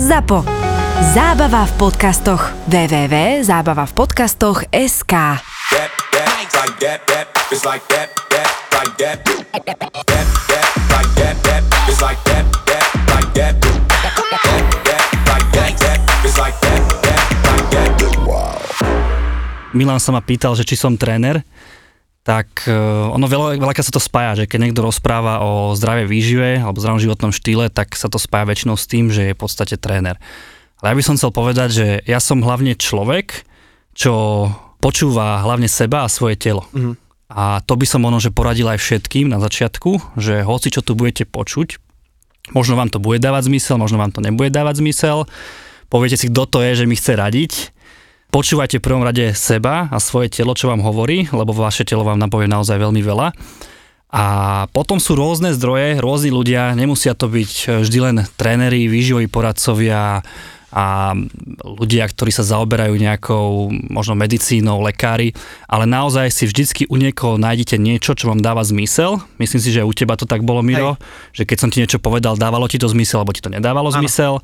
ZAPO. Zábava v podcastoch. www.zábavavpodcastoch.sk. Milan sa ma pýtal, že či som tréner, tak uh, ono veľa, veľakrát sa to spája, že keď niekto rozpráva o zdravej výžive alebo zdravom životnom štýle, tak sa to spája väčšinou s tým, že je v podstate tréner. Ale ja by som chcel povedať, že ja som hlavne človek, čo počúva hlavne seba a svoje telo. Mm. A to by som možno, že poradil aj všetkým na začiatku, že hoci čo tu budete počuť, možno vám to bude dávať zmysel, možno vám to nebude dávať zmysel, poviete si, kto to je, že mi chce radiť, Počúvajte v prvom rade seba a svoje telo, čo vám hovorí, lebo vaše telo vám napovie naozaj veľmi veľa. A potom sú rôzne zdroje, rôzni ľudia, nemusia to byť vždy len tréneri, výživoví poradcovia a ľudia, ktorí sa zaoberajú nejakou možno medicínou, lekári, ale naozaj si vždycky u niekoho nájdete niečo, čo vám dáva zmysel. Myslím si, že u teba to tak bolo, Miro, Hej. že keď som ti niečo povedal, dávalo ti to zmysel, alebo ti to nedávalo ano. zmysel.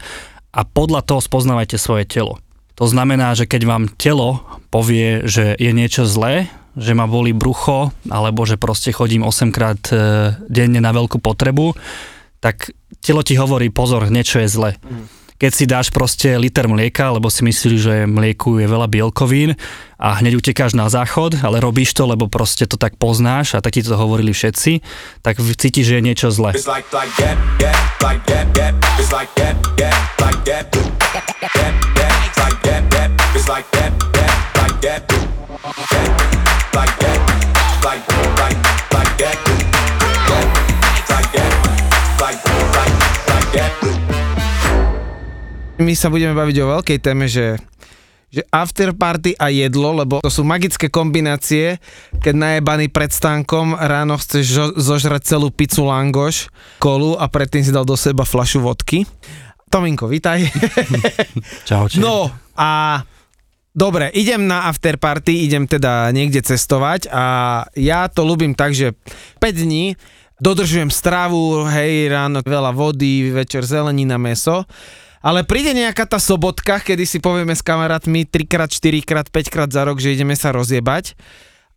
A podľa toho spoznávajte svoje telo. To znamená, že keď vám telo povie, že je niečo zlé, že ma boli brucho, alebo že proste chodím 8 krát e, denne na veľkú potrebu, tak telo ti hovorí, pozor, niečo je zle. Mm. Keď si dáš proste liter mlieka, lebo si myslíš, že mlieku je veľa bielkovín a hneď utekáš na záchod, ale robíš to, lebo proste to tak poznáš a tak ti to hovorili všetci, tak cítiš, že je niečo zle. Like, My sa budeme baviť o veľkej téme, že že after party a jedlo, lebo to sú magické kombinácie, keď najebaný pred stánkom ráno chceš žo- zožrať celú pizzu langoš, kolu a predtým si dal do seba flašu vodky. Tominko, vítaj. Čau, čau. No a Dobre, idem na afterparty, idem teda niekde cestovať a ja to ľúbim tak, že 5 dní dodržujem stravu, hej, ráno veľa vody, večer zelenina, meso. Ale príde nejaká tá sobotka, kedy si povieme s kamarátmi 3 krát, 4 krát, 5 krát za rok, že ideme sa rozjebať.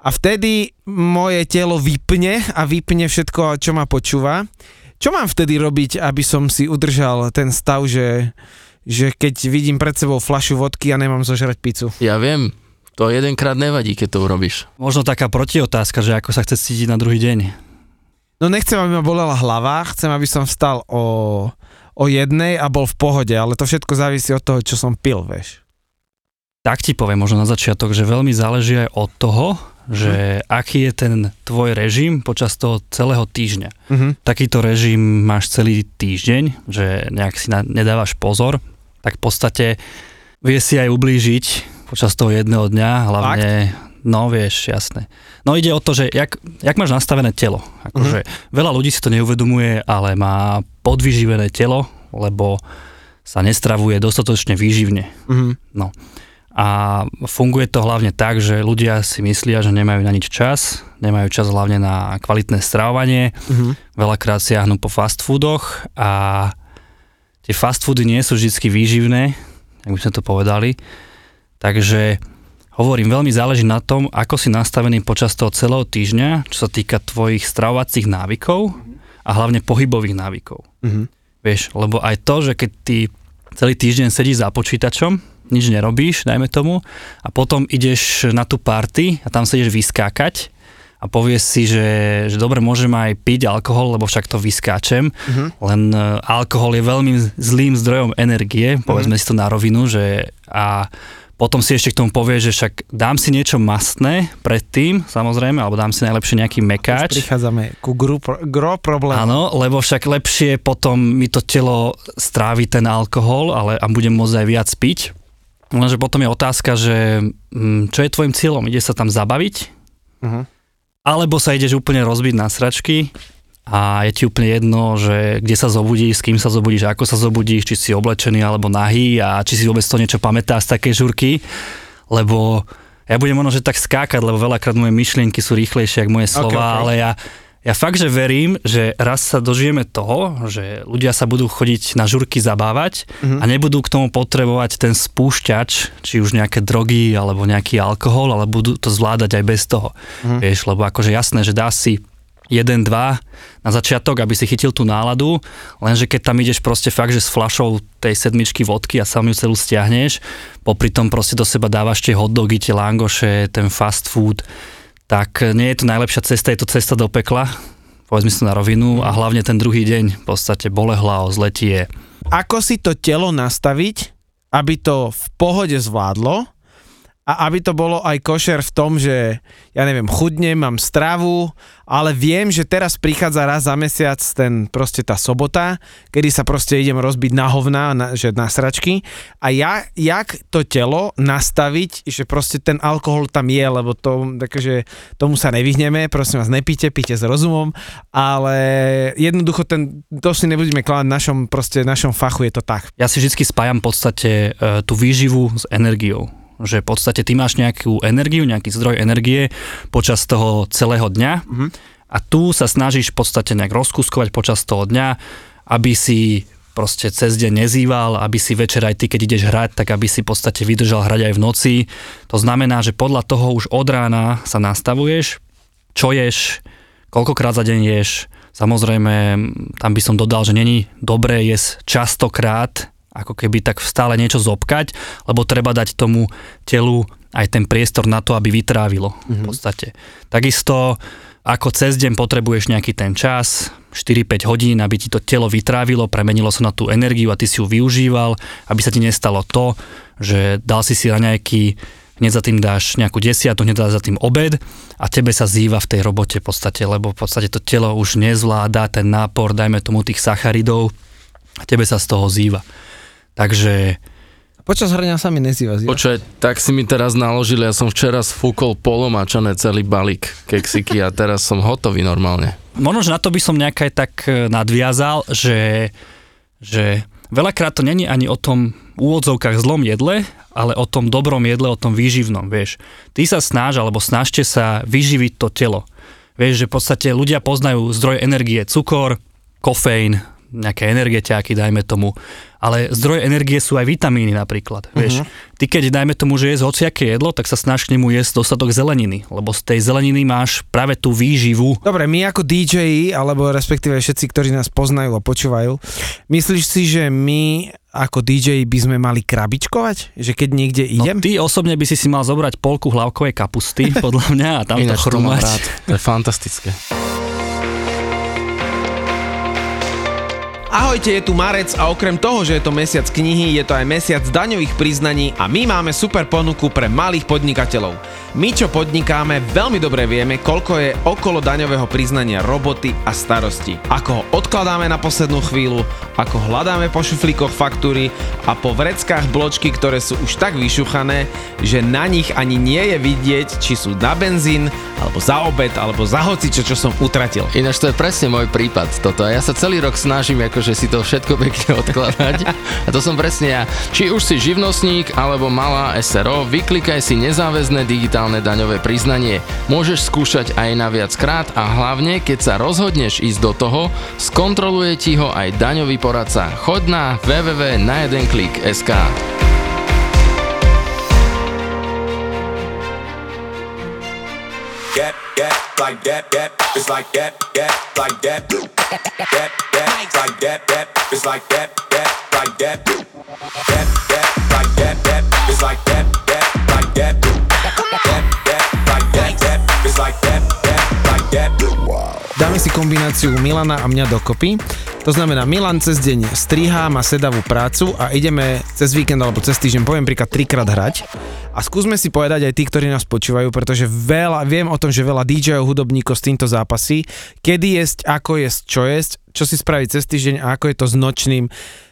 A vtedy moje telo vypne a vypne všetko, čo ma počúva. Čo mám vtedy robiť, aby som si udržal ten stav, že že keď vidím pred sebou flašu vodky a nemám zožrať pizzu. Ja viem, to jedenkrát nevadí, keď to urobíš. Možno taká protiotázka, že ako sa chce cítiť na druhý deň. No nechcem, aby ma bolela hlava, chcem, aby som vstal o, o jednej a bol v pohode, ale to všetko závisí od toho, čo som pil, vieš. Tak ti poviem možno na začiatok, že veľmi záleží aj od toho, že uh-huh. aký je ten tvoj režim počas toho celého týždňa. Uh-huh. Takýto režim máš celý týždeň, že nejak si na, nedávaš pozor, tak v podstate vie si aj ublížiť počas toho jedného dňa, hlavne, Fakt? No vieš, jasné. No ide o to, že jak, jak máš nastavené telo. Akože uh-huh. veľa ľudí si to neuvedomuje, ale má podvyživené telo, lebo sa nestravuje dostatočne výživne. Uh-huh. No. A funguje to hlavne tak, že ľudia si myslia, že nemajú na nič čas, nemajú čas hlavne na kvalitné stravovanie, uh-huh. veľakrát siahnu po fast foodoch a tie fast foody nie sú vždy výživné, ak by sme to povedali. Takže hovorím, veľmi záleží na tom, ako si nastavený počas toho celého týždňa, čo sa týka tvojich stravovacích návykov a hlavne pohybových návykov. Mm-hmm. Vieš, lebo aj to, že keď ty celý týždeň sedíš za počítačom, nič nerobíš, dajme tomu, a potom ideš na tú party a tam sa ideš vyskákať, a povie si, že, že dobre, môžem aj piť alkohol, lebo však to vyskáčem, uh-huh. len uh, alkohol je veľmi zlým zdrojom energie, povedzme uh-huh. si to na rovinu, že a potom si ešte k tomu povie, že však dám si niečo mastné predtým, samozrejme, alebo dám si najlepšie nejaký mekáč. Už prichádzame ku gro, gro problém. Áno, lebo však lepšie potom mi to telo strávi ten alkohol, ale a budem môcť aj viac piť. Lenže potom je otázka, že hm, čo je tvojim cieľom? Ide sa tam zabaviť? Uh-huh alebo sa ideš úplne rozbiť na sračky a je ti úplne jedno, že kde sa zobudíš, s kým sa zobudíš, ako sa zobudíš, či si oblečený alebo nahý a či si vôbec to niečo pamätáš z také žurky, lebo ja budem možno, že tak skákať, lebo veľakrát moje myšlienky sú rýchlejšie ako moje slova, okay, okay. ale ja, Ja fakt, že verím, že raz sa dožijeme toho, že ľudia sa budú chodiť na žurky zabávať Mhm. a nebudú k tomu potrebovať ten spúšťač, či už nejaké drogy alebo nejaký alkohol, ale budú to zvládať aj bez toho. Mhm. Vieš, lebo akože jasné, že dá si jeden, dva na začiatok, aby si chytil tú náladu, lenže keď tam ideš proste fakt, že s flašou tej sedmičky vodky a sám ju celú stiahneš, popri tom proste do seba dávaš tie hotdogy, tie langoše, ten fast food, tak nie je to najlepšia cesta, je to cesta do pekla, povedzme si na rovinu a hlavne ten druhý deň v podstate bolehlao, zletie. Ako si to telo nastaviť, aby to v pohode zvládlo a aby to bolo aj košer v tom, že ja neviem, chudnem, mám stravu, ale viem, že teraz prichádza raz za mesiac ten proste tá sobota, kedy sa proste idem rozbiť na hovna, na, že na sračky a ja, jak to telo nastaviť, že proste ten alkohol tam je, lebo to, takže tomu sa nevyhneme, prosím vás, nepíte, píte s rozumom, ale jednoducho ten, to si nebudeme kladať v našom, proste našom fachu je to tak. Ja si vždy spájam v podstate e, tú výživu s energiou. Že v podstate ty máš nejakú energiu, nejaký zdroj energie počas toho celého dňa a tu sa snažíš v podstate nejak rozkuskovať počas toho dňa, aby si proste cez deň nezýval, aby si večer aj ty, keď ideš hrať, tak aby si v podstate vydržal hrať aj v noci. To znamená, že podľa toho už od rána sa nastavuješ, čo ješ, koľkokrát za deň ješ. Samozrejme, tam by som dodal, že není dobré jesť častokrát, ako keby tak stále niečo zobkať, lebo treba dať tomu telu aj ten priestor na to, aby vytrávilo v podstate. Takisto ako cez deň potrebuješ nejaký ten čas, 4-5 hodín, aby ti to telo vytrávilo, premenilo sa na tú energiu a ty si ju využíval, aby sa ti nestalo to, že dal si si raňajky, hneď za tým dáš nejakú desiatu, hneď dáš za tým obed a tebe sa zýva v tej robote v podstate, lebo v podstate to telo už nezvláda ten nápor, dajme tomu tých sacharidov a tebe sa z toho zýva. Takže Počas hrania sa mi nezýva. zýva. Počkaj, tak si mi teraz naložili, ja som včera sfúkol polomačané celý balík keksiky a teraz som hotový normálne. možno, že na to by som nejak aj tak e, nadviazal, že, že veľakrát to není ani o tom úvodzovkách zlom jedle, ale o tom dobrom jedle, o tom výživnom, vieš. Ty sa snaž, alebo snažte sa vyživiť to telo. Vieš, že v podstate ľudia poznajú zdroj energie, cukor, kofeín, nejaké energetiaky, dajme tomu. Ale zdroj energie sú aj vitamíny napríklad. Vieš, ty keď dajme tomu, že jesť hociaké jedlo, tak sa snaž k nemu jesť dostatok zeleniny, lebo z tej zeleniny máš práve tú výživu, Dobre, my ako DJ, alebo respektíve všetci, ktorí nás poznajú a počúvajú, myslíš si, že my ako DJ by sme mali krabičkovať? Že keď niekde idem? No ty osobne by si si mal zobrať polku hlavkovej kapusty, podľa mňa, a tam to Ináč to chrumať. rád, to je fantastické. Ahojte, je tu Marec a okrem toho, že je to mesiac knihy, je to aj mesiac daňových priznaní a my máme super ponuku pre malých podnikateľov. My, čo podnikáme, veľmi dobre vieme, koľko je okolo daňového priznania roboty a starosti. Ako ho odkladáme na poslednú chvíľu, ako hľadáme po šuflíkoch faktúry a po vreckách bločky, ktoré sú už tak vyšuchané, že na nich ani nie je vidieť, či sú na benzín, alebo za obed, alebo za hocičo, čo som utratil. Ináč to je presne môj prípad toto. Ja sa celý rok snažím akože si to všetko pekne odkladať. A to som presne ja. Či už si živnostník alebo malá SRO, vyklikaj si nezáväzné digitálne daňové priznanie. Môžeš skúšať aj na viac krát a hlavne, keď sa rozhodneš ísť do toho, skontroluje ti ho aj daňový poradca. Choď na www.najedenklik.sk Get, get, like that, like that, that, like that. That, it's like that, that, like. That, Dáme si kombináciu Milana a mňa dokopy. To znamená, Milan cez deň strihá, má sedavú prácu a ideme cez víkend alebo cez týždeň, poviem príklad, trikrát hrať. A skúsme si povedať aj tí, ktorí nás počúvajú, pretože veľa, viem o tom, že veľa DJ-ov, hudobníkov s týmto zápasí, kedy jesť, ako jesť, čo jesť, čo si spraviť cez týždeň a ako je to s nočným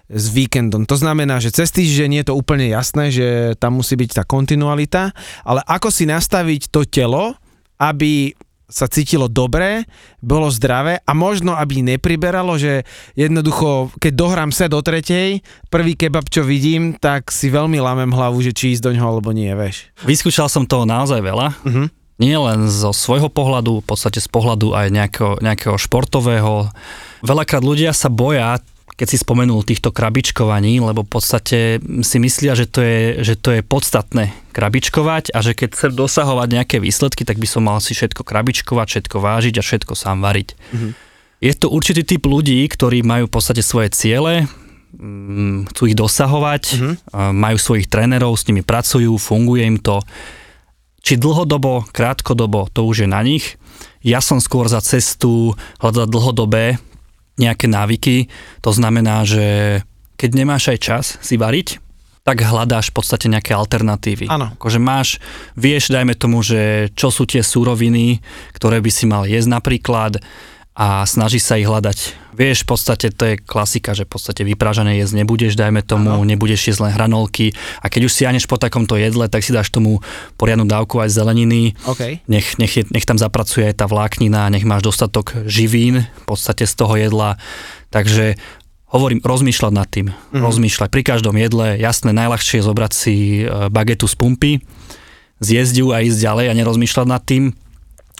s víkendom. To znamená, že cez týždeň je to úplne jasné, že tam musí byť tá kontinualita, ale ako si nastaviť to telo, aby sa cítilo dobre, bolo zdravé a možno, aby nepriberalo, že jednoducho, keď dohrám set do tretej, prvý kebab, čo vidím, tak si veľmi lámem hlavu, že či ísť do ňoho alebo nie, vieš. Vyskúšal som toho naozaj veľa. Mhm. Nie len zo svojho pohľadu, v podstate z pohľadu aj nejakého, nejakého športového. Veľakrát ľudia sa boja, keď si spomenul týchto krabičkovaní, lebo v podstate si myslia, že to je, že to je podstatné krabičkovať a že keď chcem dosahovať nejaké výsledky, tak by som mal si všetko krabičkovať, všetko vážiť a všetko sám variť. Mm-hmm. Je to určitý typ ľudí, ktorí majú v podstate svoje ciele, mm, chcú ich dosahovať, mm-hmm. majú svojich trénerov, s nimi pracujú, funguje im to. Či dlhodobo, krátkodobo, to už je na nich. Ja som skôr za cestu hľadať dlhodobé nejaké návyky. To znamená, že keď nemáš aj čas si variť, tak hľadáš v podstate nejaké alternatívy. Áno. Akože máš, vieš, dajme tomu, že čo sú tie súroviny, ktoré by si mal jesť napríklad, a snaží sa ich hľadať. Vieš, v podstate to je klasika, že v podstate vypražené jesť nebudeš, dajme tomu, ano. nebudeš jesť len hranolky a keď už si aneš po takomto jedle, tak si dáš tomu poriadnu dávku aj zeleniny. Okay. Nech, nech, je, nech tam zapracuje aj tá vláknina, nech máš dostatok živín v podstate z toho jedla. Takže hovorím, rozmýšľať nad tým. Mm. Rozmýšľať pri každom jedle. Jasné, najľahšie je zobrať si e, bagetu z pumpy, zjesť ju a ísť ďalej a nerozmýšľať nad tým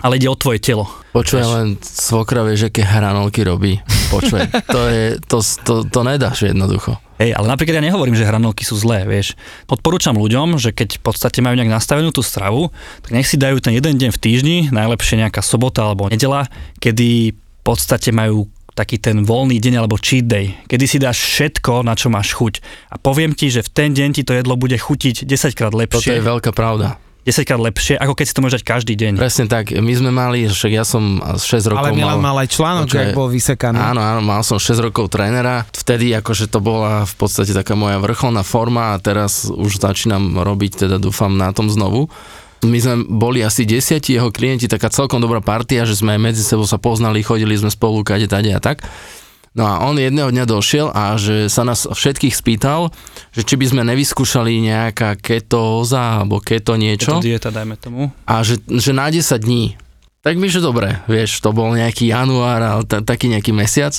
ale ide o tvoje telo. Počuj, len svokra vieš, aké hranolky robí. Počuj, to, je, to, to, to nedáš jednoducho. Hej, ale napríklad ja nehovorím, že hranolky sú zlé, vieš. Odporúčam ľuďom, že keď v podstate majú nejak nastavenú tú stravu, tak nech si dajú ten jeden deň v týždni, najlepšie nejaká sobota alebo nedela, kedy v podstate majú taký ten voľný deň alebo cheat day, kedy si dáš všetko, na čo máš chuť. A poviem ti, že v ten deň ti to jedlo bude chutiť 10 krát lepšie. Toto je veľká pravda. 10 krát lepšie, ako keď si to môžeš dať každý deň. Presne tak, my sme mali, však ja som 6 rokov Ale Milan mal, mal aj článok, že bol vysekaný. Áno, áno, mal som 6 rokov trénera, vtedy akože to bola v podstate taká moja vrcholná forma a teraz už začínam robiť, teda dúfam na tom znovu. My sme boli asi desiatí jeho klienti, taká celkom dobrá partia, že sme medzi sebou sa poznali, chodili sme spolu kade, tade a tak. No a on jedného dňa došiel a že sa nás všetkých spýtal, že či by sme nevyskúšali nejaká ketóza alebo keto niečo. Keto dieta, dajme tomu. A že, že na 10 dní. Tak mi, že dobre, vieš, to bol nejaký január, ale t- taký nejaký mesiac.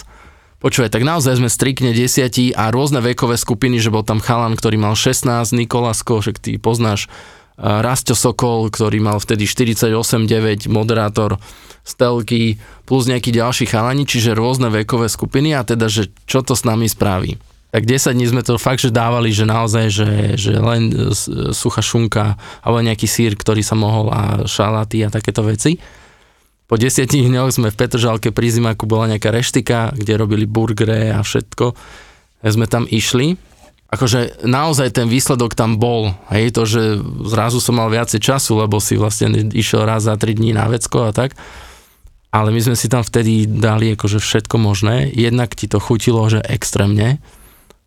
Počúvaj, tak naozaj sme strikne desiatí a rôzne vekové skupiny, že bol tam chalan, ktorý mal 16, Nikolasko, však ty poznáš, Rasto Sokol, ktorý mal vtedy 48,9, moderátor stelky, plus nejakí ďalší chalani, čiže rôzne vekové skupiny a teda, že čo to s nami spraví. Tak 10 dní sme to fakt, že dávali, že naozaj, že, že len suchá šunka alebo nejaký sír, ktorý sa mohol a šalaty a takéto veci. Po 10 dňoch sme v Petržalke pri Zimaku bola nejaká reštika, kde robili burgere a všetko. Sme tam išli akože naozaj ten výsledok tam bol. Hej, to, že zrazu som mal viacej času, lebo si vlastne išiel raz za 3 dní na vecko a tak. Ale my sme si tam vtedy dali akože všetko možné. Jednak ti to chutilo, že extrémne,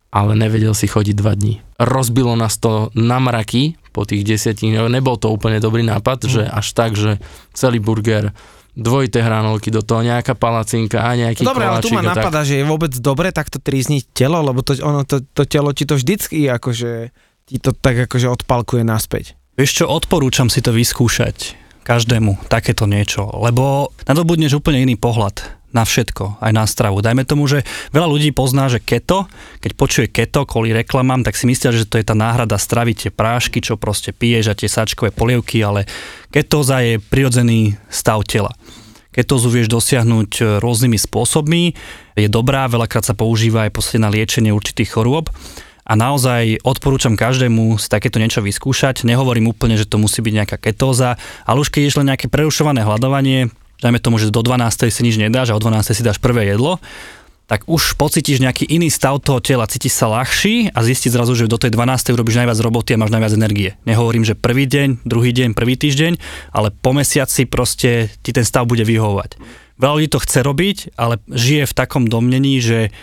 ale nevedel si chodiť 2 dní. Rozbilo nás to na mraky po tých desiatich, nebol to úplne dobrý nápad, mm. že až tak, že celý burger dvojité hranolky do toho, nejaká palacinka a nejaký Dobre, ale tu ma napadá, že je vôbec dobre takto trízniť telo, lebo to, ono, to, to telo ti to vždycky akože ti to tak akože odpalkuje naspäť. Vieš čo, odporúčam si to vyskúšať každému, takéto niečo, lebo nadobudneš úplne iný pohľad na všetko, aj na stravu. Dajme tomu, že veľa ľudí pozná, že keto, keď počuje keto kvôli reklamám, tak si myslia, že to je tá náhrada stravy, tie prášky, čo proste piješ a tie sáčkové polievky, ale ketóza je prirodzený stav tela. Ketózu vieš dosiahnuť e, rôznymi spôsobmi, je dobrá, veľakrát sa používa aj posledne na liečenie určitých chorôb a naozaj odporúčam každému si takéto niečo vyskúšať. Nehovorím úplne, že to musí byť nejaká ketóza, ale už keď je len nejaké prerušované hľadovanie, dajme tomu, že do 12. si nič nedáš a o 12. si dáš prvé jedlo, tak už pocítiš nejaký iný stav toho tela, cítiš sa ľahší a zistíš zrazu, že do tej 12. urobíš najviac roboty a máš najviac energie. Nehovorím, že prvý deň, druhý deň, prvý týždeň, ale po mesiaci proste ti ten stav bude vyhovovať. Veľa ľudí to chce robiť, ale žije v takom domnení, že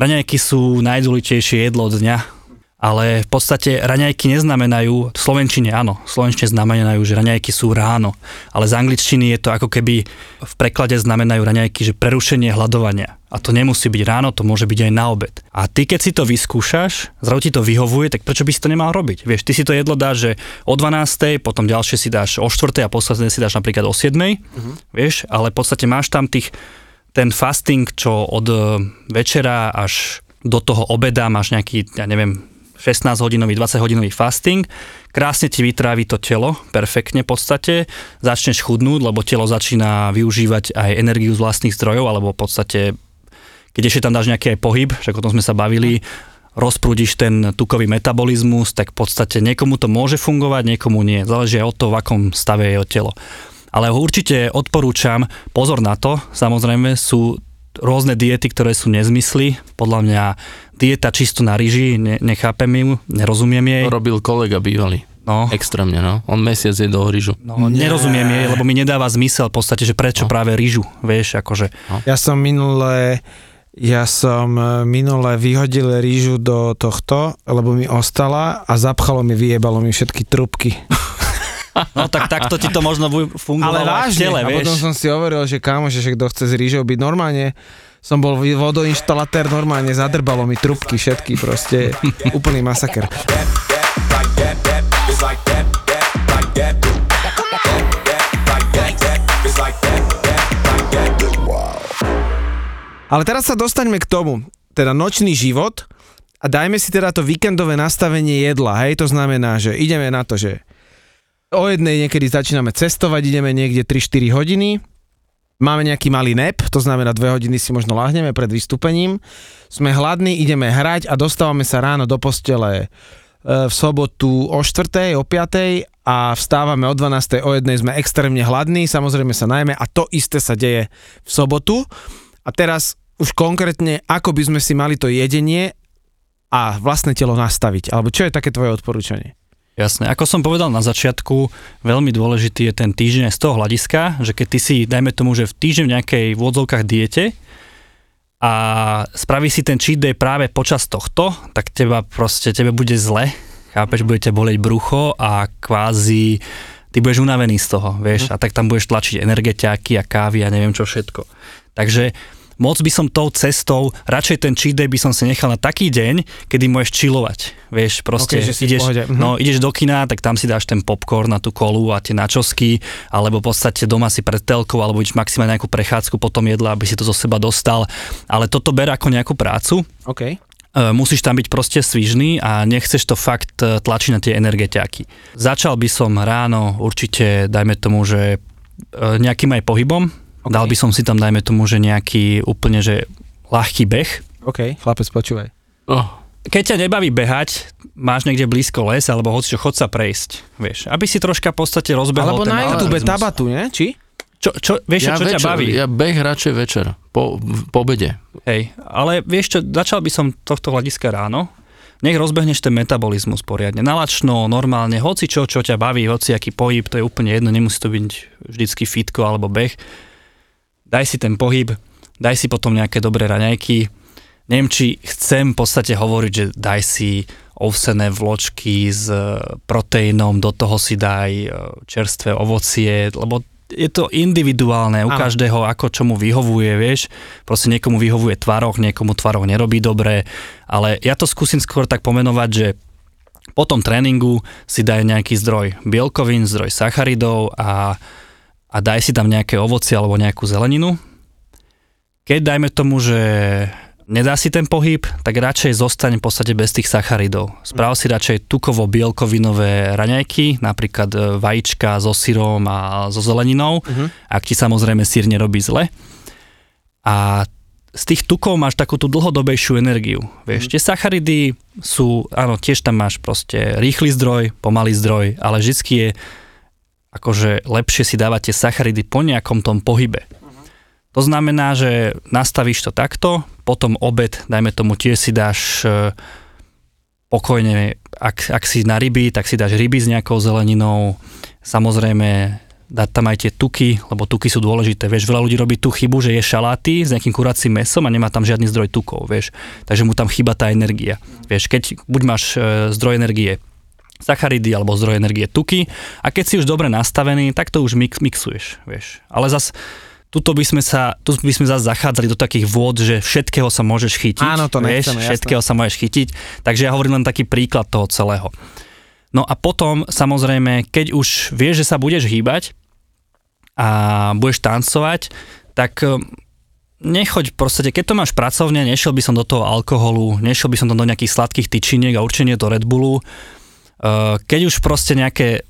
raňajky sú najdôležitejšie jedlo dňa, ale v podstate raňajky neznamenajú, v Slovenčine áno, v Slovenčine znamenajú, že raňajky sú ráno, ale z angličtiny je to ako keby v preklade znamenajú raňajky, že prerušenie hľadovania. A to nemusí byť ráno, to môže byť aj na obed. A ty keď si to vyskúšaš, zrazu ti to vyhovuje, tak prečo by si to nemal robiť? Vieš, ty si to jedlo dáš, že o 12, potom ďalšie si dáš o 4 a posledné si dáš napríklad o 7, uh-huh. vieš, ale v podstate máš tam tých, ten fasting, čo od večera až do toho obeda máš nejaký, ja neviem, 16 hodinový, 20 hodinový fasting, krásne ti vytrávi to telo, perfektne v podstate, začneš chudnúť, lebo telo začína využívať aj energiu z vlastných zdrojov, alebo v podstate, keď ešte tam dáš nejaký aj pohyb, však o tom sme sa bavili, rozprúdiš ten tukový metabolizmus, tak v podstate niekomu to môže fungovať, niekomu nie. Záleží aj od toho, v akom stave je jeho telo. Ale určite odporúčam, pozor na to, samozrejme sú rôzne diety, ktoré sú nezmysly. Podľa mňa dieta čisto na ryži, ne, nechápem ju, nerozumiem jej. To robil kolega bývalý. No, Extrémne, no. On mesiac jedol rýžu. no nerozumiem jej, lebo mi nedáva zmysel v podstate, že prečo No. práve ryžu, vieš, akože. Ja som minule ja som e, minule vyhodil rýžu do tohto, lebo mi ostala a zapchalo mi, vyjebalo mi všetky trubky. No tak takto ti to možno Ale fungovalo v vážne, tele, a potom vieš. som si hovoril, že kámo, že kto chce s rýžou byť normálne, som bol vodoinštalatér, normálne zadrbalo mi trubky všetky, proste úplný masaker. Ale teraz sa dostaňme k tomu, teda nočný život a dajme si teda to víkendové nastavenie jedla, hej, to znamená, že ideme na to, že o jednej niekedy začíname cestovať, ideme niekde 3-4 hodiny, máme nejaký malý nap, to znamená 2 hodiny si možno láhneme pred vystúpením, sme hladní, ideme hrať a dostávame sa ráno do postele e, v sobotu o 4. o 5. a vstávame o 12. o 1. sme extrémne hladní, samozrejme sa najmä a to isté sa deje v sobotu. A teraz už konkrétne, ako by sme si mali to jedenie a vlastné telo nastaviť, alebo čo je také tvoje odporúčanie? Jasné, ako som povedal na začiatku, veľmi dôležitý je ten týždeň z toho hľadiska, že keď ty si, dajme tomu, že v týždeň v nejakej v odzovkách diete a spraví si ten cheat day práve počas tohto, tak teba proste, tebe bude zle, chápeš, bude ťa boleť brucho a kvázi ty budeš unavený z toho, vieš, a tak tam budeš tlačiť energetiaky a kávy a neviem čo všetko. Takže moc by som tou cestou, radšej ten cheat day by som si nechal na taký deň, kedy môžeš chillovať, vieš, proste Ok, že si ideš, mhm. no, ideš do kina, tak tam si dáš ten popcorn na tú kolu a tie načosky, alebo v podstate doma si pred telkou, alebo ideš maximálne nejakú prechádzku potom jedla, aby si to zo seba dostal, ale toto ber ako nejakú prácu, OK. e, musíš tam byť proste svižný a nechceš to fakt e, tlačiť na tie energetiaky. Začal by som ráno určite, dajme tomu, že e, nejakým aj pohybom, Ok. dal by som si tam, dajme tomu, že nejaký úplne, že ľahký beh. OK, chlapec, počúvaj. Oh, Keď ťa nebaví behať, máš niekde blízko les, alebo hoď čo, chod sa prejsť, vieš, aby si troška v podstate rozbehol Alebo ten na YouTube tabatu, nie? Či? Čo, čo, vieš, ja, čo, čo ťa večer, baví? ja beh radšej večer, po, v- po obede. Hej, ale vieš čo, začal by som tohto hľadiska ráno, nech rozbehneš ten metabolizmus poriadne, nalačno, normálne, hoci čo, čo ťa baví, hoci aký pohyb, to je úplne jedno, nemusí to byť vždycky fitko alebo beh. Daj si ten pohyb, daj si potom nejaké dobré raňajky. Neviem, či chcem v podstate hovoriť, že daj si ovsené vločky s e, proteínom, do toho si daj e, čerstvé ovocie, lebo je to individuálne u Áno. každého, ako čo mu vyhovuje, vieš. Proste niekomu vyhovuje tvaroch, niekomu tvaroch nerobí dobre, ale ja to skúsim skôr tak pomenovať, že po tom tréningu si daj nejaký zdroj bielkovín, zdroj sacharidov a, a daj si tam nejaké ovocie alebo nejakú zeleninu. Keď dajme tomu, že nedá si ten pohyb, tak radšej zostaň v podstate bez tých sacharidov. Správ si radšej tukovo-bielkovinové raňajky, napríklad e, vajíčka so syrom a so zeleninou, Mhm. ak ti samozrejme sír nerobí zle. A z tých tukov máš takú tú dlhodobejšiu energiu. Vieš, tie sacharidy sú, áno, tiež tam máš proste rýchly zdroj, pomalý zdroj, ale vždy je akože lepšie si dávať tie sacharidy po nejakom tom pohybe. To znamená, že nastavíš to takto, potom obed, dajme tomu, tiež si dáš e, pokojne, ak, ak si na ryby, tak si dáš ryby s nejakou zeleninou, samozrejme dať tam aj tie tuky, lebo tuky sú dôležité. Vieš, veľa ľudí robí tú chybu, že je šaláty s nejakým kuracím mesom a nemá tam žiadny zdroj tukov, vieš. Takže mu tam chýba tá energia. Vieš, keď buď máš e, zdroj energie sacharidy alebo zdroj energie tuky a keď si už dobre nastavený, tak to už mix, mixuješ, vieš. Ale zas tuto by sme sa, tu by sme zase zachádzali do takých vôd, že všetkého sa môžeš chytiť. Áno, to vieš, nechceme, jasné. Všetkého sa môžeš chytiť, takže ja hovorím len taký príklad toho celého. No a potom, samozrejme, keď už vieš, že sa budeš hýbať a budeš tancovať, tak eh, nechoď proste, keď to máš pracovne, nešiel by som do toho alkoholu, nešiel by som tam do nejakých sladkých tyčiniek a určite nie do Red Bullu. Uh, keď už proste nejaké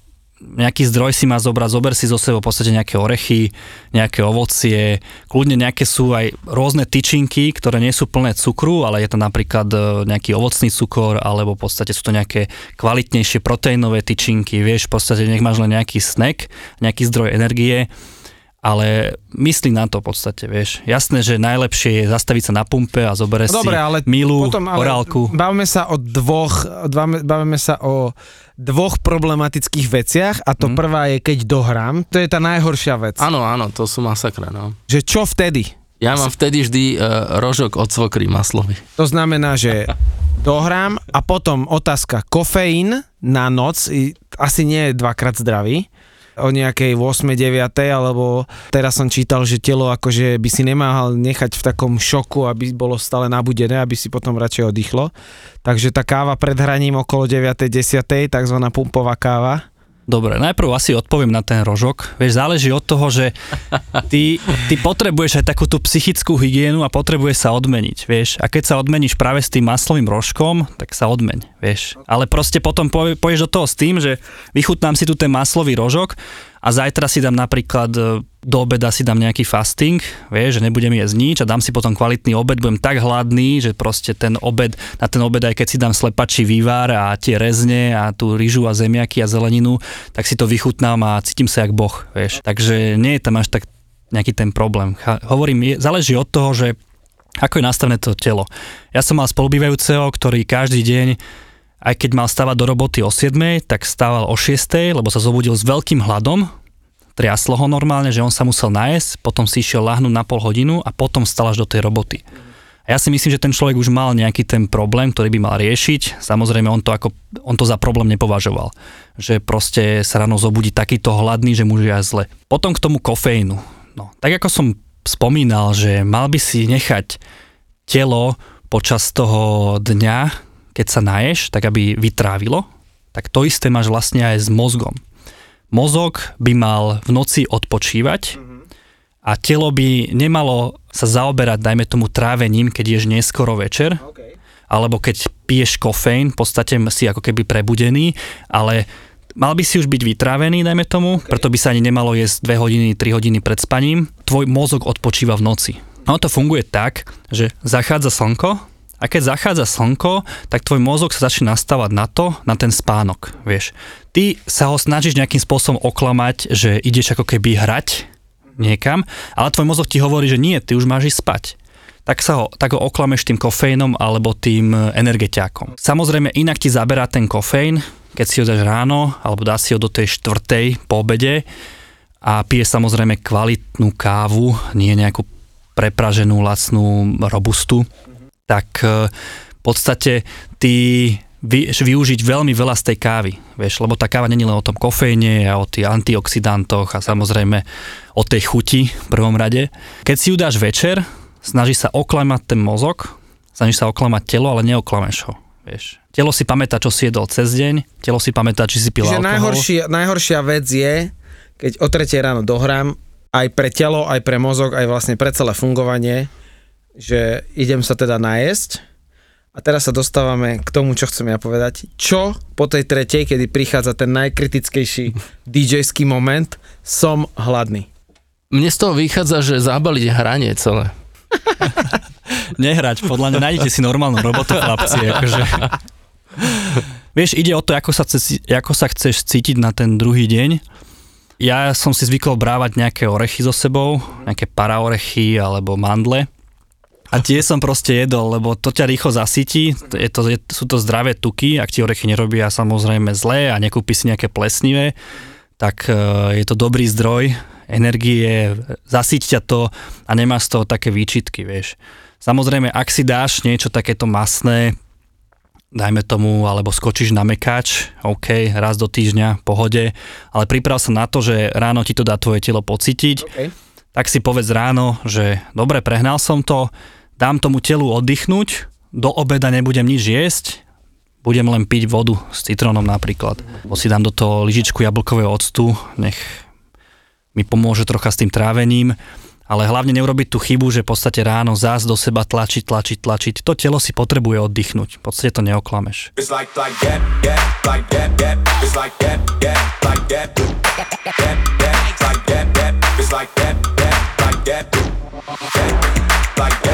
nejaký zdroj si má zobrať, zober si zo sebou v podstate nejaké orechy, nejaké ovocie, kľudne nejaké sú aj rôzne tyčinky, ktoré nie sú plné cukru, ale je to napríklad e, nejaký ovocný cukor, alebo v podstate sú to nejaké kvalitnejšie proteínové tyčinky, vieš, v podstate nech máš len nejaký snack, nejaký zdroj energie, ale myslí na to v podstate, vieš. Jasné, že najlepšie je zastaviť sa na pumpe a zobere No Dobre, si ale milú potom, ale orálku. Bavíme sa o dvoch, bavíme, bavíme sa o dvoch problematických veciach a to Mhm. prvá je keď dohrám, to je tá najhoršia vec. Áno, áno, to sú masakra, no. Že čo vtedy? Ja mám vtedy vždy uh, rožok od svokry maslový. To znamená, že dohrám a potom otázka kofeín na noc, asi nie je dvakrát zdravý, o nejakej 8. 9. alebo teraz som čítal, že telo akože by si nemal nechať v takom šoku, aby bolo stále nabudené, aby si potom radšej oddychlo. Takže tá káva pred hraním okolo 9. 10. tzv. pumpová káva. Dobre, najprv asi odpoviem na ten rožok. Vieš, záleží od toho, že ty, ty potrebuješ aj takú tú psychickú hygienu a potrebuješ sa odmeniť, vieš. A keď sa odmeníš práve s tým maslovým rožkom, tak sa odmeň, vieš. Ale proste potom pôjdeš do toho s tým, že vychutnám si tu ten maslový rožok a zajtra si dám napríklad e, do obeda si dám nejaký fasting, vieš, že nebudem jesť nič a dám si potom kvalitný obed, budem tak hladný, že proste ten obed, na ten obed aj keď si dám slepačí vývar a tie rezne a tú rýžu a zemiaky a zeleninu, tak si to vychutnám a cítim sa jak boh, vieš. Takže nie je tam až tak nejaký ten problém. Hovorím, je, záleží od toho, že ako je nastavené to telo. Ja som mal spolubývajúceho, ktorý každý deň aj keď mal stávať do roboty o 7, tak stával o 6, lebo sa zobudil s veľkým hladom, triaslo ho normálne, že on sa musel nájsť, potom si išiel lahnúť na pol hodinu a potom stal až do tej roboty. A ja si myslím, že ten človek už mal nejaký ten problém, ktorý by mal riešiť. Samozrejme, on to, ako, on to za problém nepovažoval. Že proste sa ráno zobudí takýto hladný, že mu je zle. Potom k tomu kofeínu. No, tak ako som spomínal, že mal by si nechať telo počas toho dňa, keď sa naješ, tak aby vytrávilo, tak to isté máš vlastne aj s mozgom. Mozog by mal v noci odpočívať a telo by nemalo sa zaoberať, dajme tomu, trávením, keď ješ neskoro večer, alebo keď piješ kofeín, v podstate si ako keby prebudený, ale mal by si už byť vytrávený, dajme tomu, preto by sa ani nemalo jesť 2 hodiny, 3 hodiny pred spaním. Tvoj mozog odpočíva v noci. No to funguje tak, že zachádza slnko a keď zachádza slnko, tak tvoj mozog sa začne nastavať na to, na ten spánok, vieš. Ty sa ho snažíš nejakým spôsobom oklamať, že ideš ako keby hrať niekam, ale tvoj mozog ti hovorí, že nie, ty už máš ísť spať tak sa ho, tak ho oklameš tým kofeínom alebo tým energetiákom. Samozrejme, inak ti zaberá ten kofeín, keď si ho dáš ráno, alebo dá si ho do tej štvrtej po obede a pije samozrejme kvalitnú kávu, nie nejakú prepraženú, lacnú robustu, tak e, v podstate ty vieš využiť veľmi veľa z tej kávy, vieš, lebo tá káva není len o tom kofeíne a o tých antioxidantoch a samozrejme o tej chuti v prvom rade. Keď si ju dáš večer, snaží sa oklamať ten mozog, snaží sa oklamať telo, ale neoklameš ho. Vieš. Telo si pamätá, čo si jedol cez deň, telo si pamätá, či si pil Čiže alkohol. najhoršia, najhoršia vec je, keď o 3 ráno dohrám, aj pre telo, aj pre mozog, aj vlastne pre celé fungovanie, že idem sa teda najesť a teraz sa dostávame k tomu, čo chcem ja povedať. Čo po tej tretej, kedy prichádza ten najkritickejší DJ-ský moment, som hladný. Mne z toho vychádza, že zabaliť hranie celé. Nehrať, podľa mňa nájdete si normálnu robotu, chlapci. Akože. Vieš, ide o to, ako sa, chce, ako sa chceš cítiť na ten druhý deň. Ja som si zvykol brávať nejaké orechy so sebou, nejaké paraorechy alebo mandle. A tie som proste jedol, lebo to ťa rýchlo zasytí, je to, je, sú to zdravé tuky, ak ti orechy nerobia samozrejme zlé a nekúpi si nejaké plesnivé, tak e, je to dobrý zdroj energie, zasyť ťa to a nemáš z toho také výčitky, vieš. Samozrejme, ak si dáš niečo takéto masné, dajme tomu, alebo skočíš na mekáč, OK, raz do týždňa, pohode, ale priprav sa na to, že ráno ti to dá tvoje telo pocítiť, Okay. tak si povedz ráno, že dobre, prehnal som to, dám tomu telu oddychnúť, do obeda nebudem nič jesť, budem len piť vodu s citrónom napríklad. Bo si dám do toho lyžičku jablkového octu, nech mi pomôže trocha s tým trávením ale hlavne neurobiť tú chybu, že v podstate ráno zás do seba tlačiť, tlačiť, tlačiť. To telo si potrebuje oddychnúť. V podstate to neoklameš. Like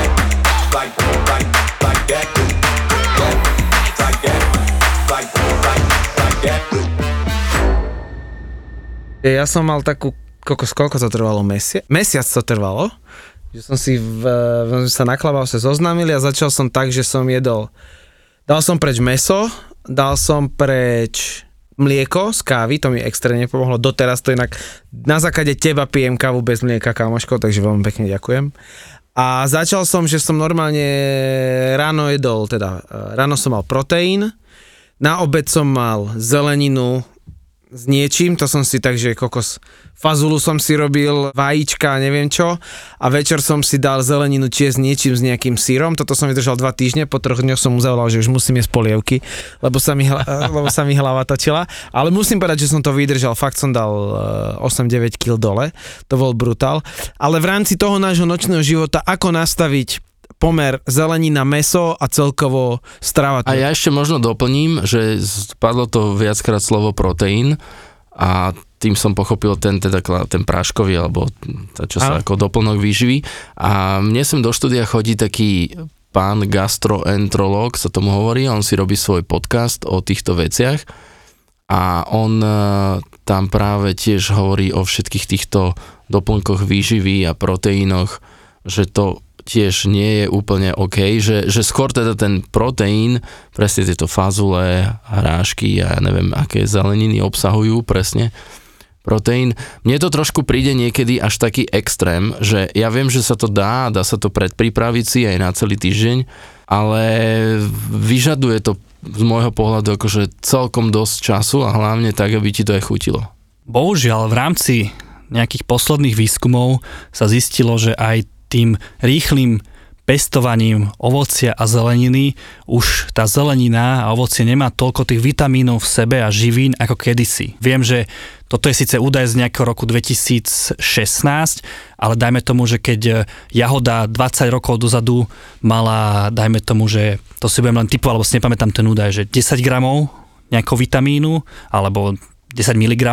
Ja som mal takú, kokos, koľko to trvalo? Mesiac? Mesiac to trvalo. Že som si v, v, sa naklabal, sa zoznámili a začal som tak, že som jedol, dal som preč meso, dal som preč mlieko z kávy, to mi extrémne pomohlo, doteraz to inak, na základe teba pijem kávu bez mlieka, kamoško, takže veľmi pekne ďakujem. A začal som, že som normálne ráno jedol, teda e, ráno som mal proteín, na obed som mal zeleninu s niečím, to som si tak, že kokos fazulu som si robil, vajíčka, neviem čo a večer som si dal zeleninu čiest s niečím, s nejakým sírom, toto som vydržal dva týždne, po troch dňoch som mu zavolal, že už musím jesť polievky, lebo sa mi, lebo sa mi hlava točila, ale musím povedať, že som to vydržal, fakt som dal eh, 8-9 kg dole, to bol brutál, ale v rámci toho nášho nočného života, ako nastaviť pomer zelenina, meso a celkovo strava. A ja ešte možno doplním, že padlo to viackrát slovo proteín a tým som pochopil ten, teda, ten práškový, alebo to, čo sa A? ako doplnok výživy. A mne sem do štúdia chodí taký pán gastroenterológ, sa tomu hovorí, on si robí svoj podcast o týchto veciach a on e, tam práve tiež hovorí o všetkých týchto doplnkoch výživy a proteínoch, že to tiež nie je úplne OK, že, že skôr teda ten proteín, presne tieto fazule, hrášky a ja neviem, aké zeleniny obsahujú presne, proteín. Mne to trošku príde niekedy až taký extrém, že ja viem, že sa to dá, dá sa to predpripraviť si aj na celý týždeň, ale vyžaduje to z môjho pohľadu akože celkom dosť času a hlavne tak, aby ti to aj chutilo. Bohužiaľ, v rámci nejakých posledných výskumov sa zistilo, že aj tým rýchlým pestovaním ovocia a zeleniny už tá zelenina a ovocie nemá toľko tých vitamínov v sebe a živín ako kedysi. Viem, že toto je síce údaj z nejakého roku 2016, ale dajme tomu, že keď jahoda 20 rokov dozadu mala, dajme tomu, že to si budem len typovať, alebo si nepamätám ten údaj, že 10 gramov nejakého vitamínu, alebo 10 mg,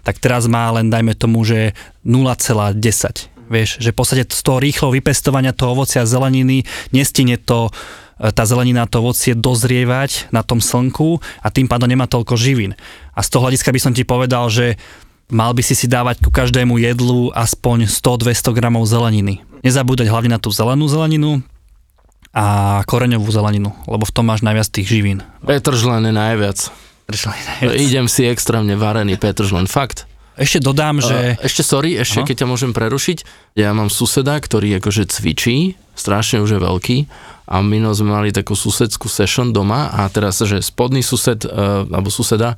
tak teraz má len, dajme tomu, že 0,10 Vieš, že v podstate z toho rýchleho vypestovania toho ovocia a zeleniny nestine to e, tá zelenina to ovocie dozrievať na tom slnku a tým pádom nemá toľko živín. A z toho hľadiska by som ti povedal, že mal by si si dávať ku každému jedlu aspoň 100-200 gramov zeleniny. Nezabúdať hlavne na tú zelenú zeleninu a koreňovú zeleninu, lebo v tom máš najviac tých živín. Petržlen je najviac. Idem si extrémne varený petržlen, fakt. Ešte dodám, že... Uh, ešte sorry, ešte Aha. keď ťa môžem prerušiť, ja mám suseda, ktorý akože cvičí, strašne už je veľký a my sme mali takú susedskú session doma a teraz, že spodný sused, uh, alebo suseda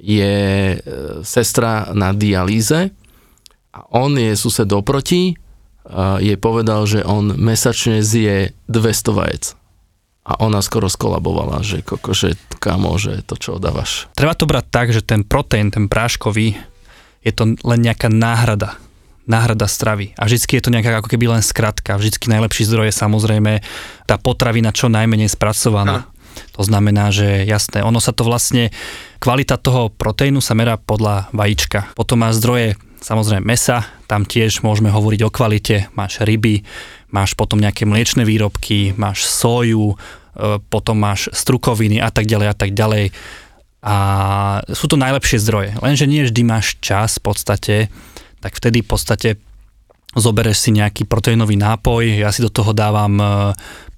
je uh, sestra na dialýze a on je sused oproti, uh, je povedal, že on mesačne zje 200 vajec. A ona skoro skolabovala, že koko, že kamo, že to čo dávaš. Treba to brať tak, že ten proteín, ten práškový, je to len nejaká náhrada náhrada stravy. A vždycky je to nejaká ako keby len skratka. Vždycky najlepší zdroj je samozrejme tá potravina čo najmenej spracovaná. To znamená, že jasné, ono sa to vlastne, kvalita toho proteínu sa merá podľa vajíčka. Potom má zdroje samozrejme mesa, tam tiež môžeme hovoriť o kvalite, máš ryby, máš potom nejaké mliečne výrobky, máš soju, e, potom máš strukoviny a tak ďalej a tak ďalej. A sú to najlepšie zdroje. Lenže nie vždy máš čas v podstate, tak vtedy v podstate zobereš si nejaký proteínový nápoj, ja si do toho dávam e,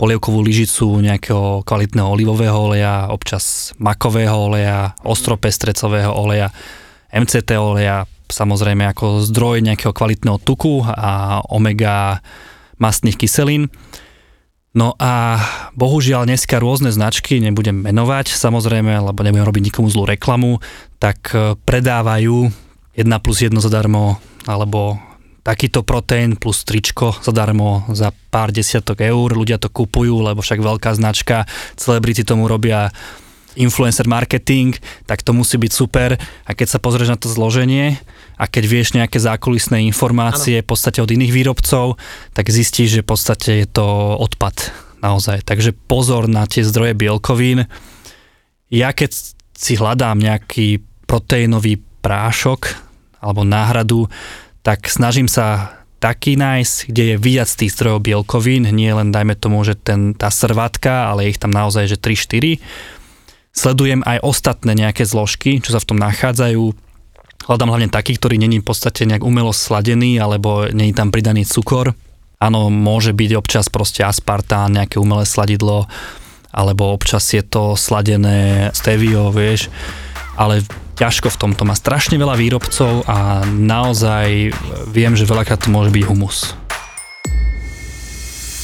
polievkovú lyžicu nejakého kvalitného olivového oleja, občas makového oleja, ostropestrecového oleja, MCT oleja, samozrejme ako zdroj nejakého kvalitného tuku a omega mastných kyselín. No a bohužiaľ dneska rôzne značky, nebudem menovať samozrejme, lebo nebudem robiť nikomu zlú reklamu, tak e, predávajú 1 plus 1 zadarmo, alebo takýto proteín plus tričko zadarmo za pár desiatok eur. Ľudia to kupujú, lebo však veľká značka, celebrity tomu robia influencer marketing, tak to musí byť super a keď sa pozrieš na to zloženie a keď vieš nejaké zákulisné informácie v podstate od iných výrobcov, tak zistíš, že v podstate je to odpad naozaj. Takže pozor na tie zdroje bielkovín. Ja keď si hľadám nejaký proteínový prášok alebo náhradu, tak snažím sa taký nájsť, kde je viac tých zdrojov bielkovín, nie len dajme tomu, že ten, tá srvatka, ale ich tam naozaj, že 3-4. Sledujem aj ostatné nejaké zložky, čo sa v tom nachádzajú. Hľadám hlavne takých, ktorí není v podstate nejak umelo sladený, alebo není tam pridaný cukor. Áno, môže byť občas proste aspartán, nejaké umelé sladidlo, alebo občas je to sladené stevio, vieš, ale ťažko v tomto. Má strašne veľa výrobcov a naozaj viem, že veľakrát to môže byť humus.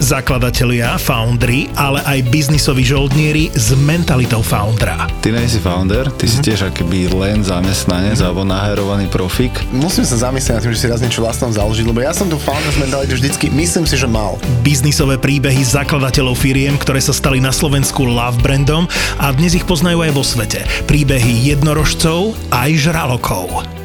zakladatelia, foundry, ale aj biznisoví žoldnieri s mentalitou foundera. Ty nie si founder, ty si tiež akoby len zamestnanec alebo naherovaný profik. Musím sa zamyslieť nad tým, že si raz niečo vlastnom založiť, lebo ja som tu founder mentalitu vždycky, myslím si, že mal. Biznisové príbehy zakladateľov firiem, ktoré sa stali na Slovensku love brandom a dnes ich poznajú aj vo svete. Príbehy jednorožcov aj žralokov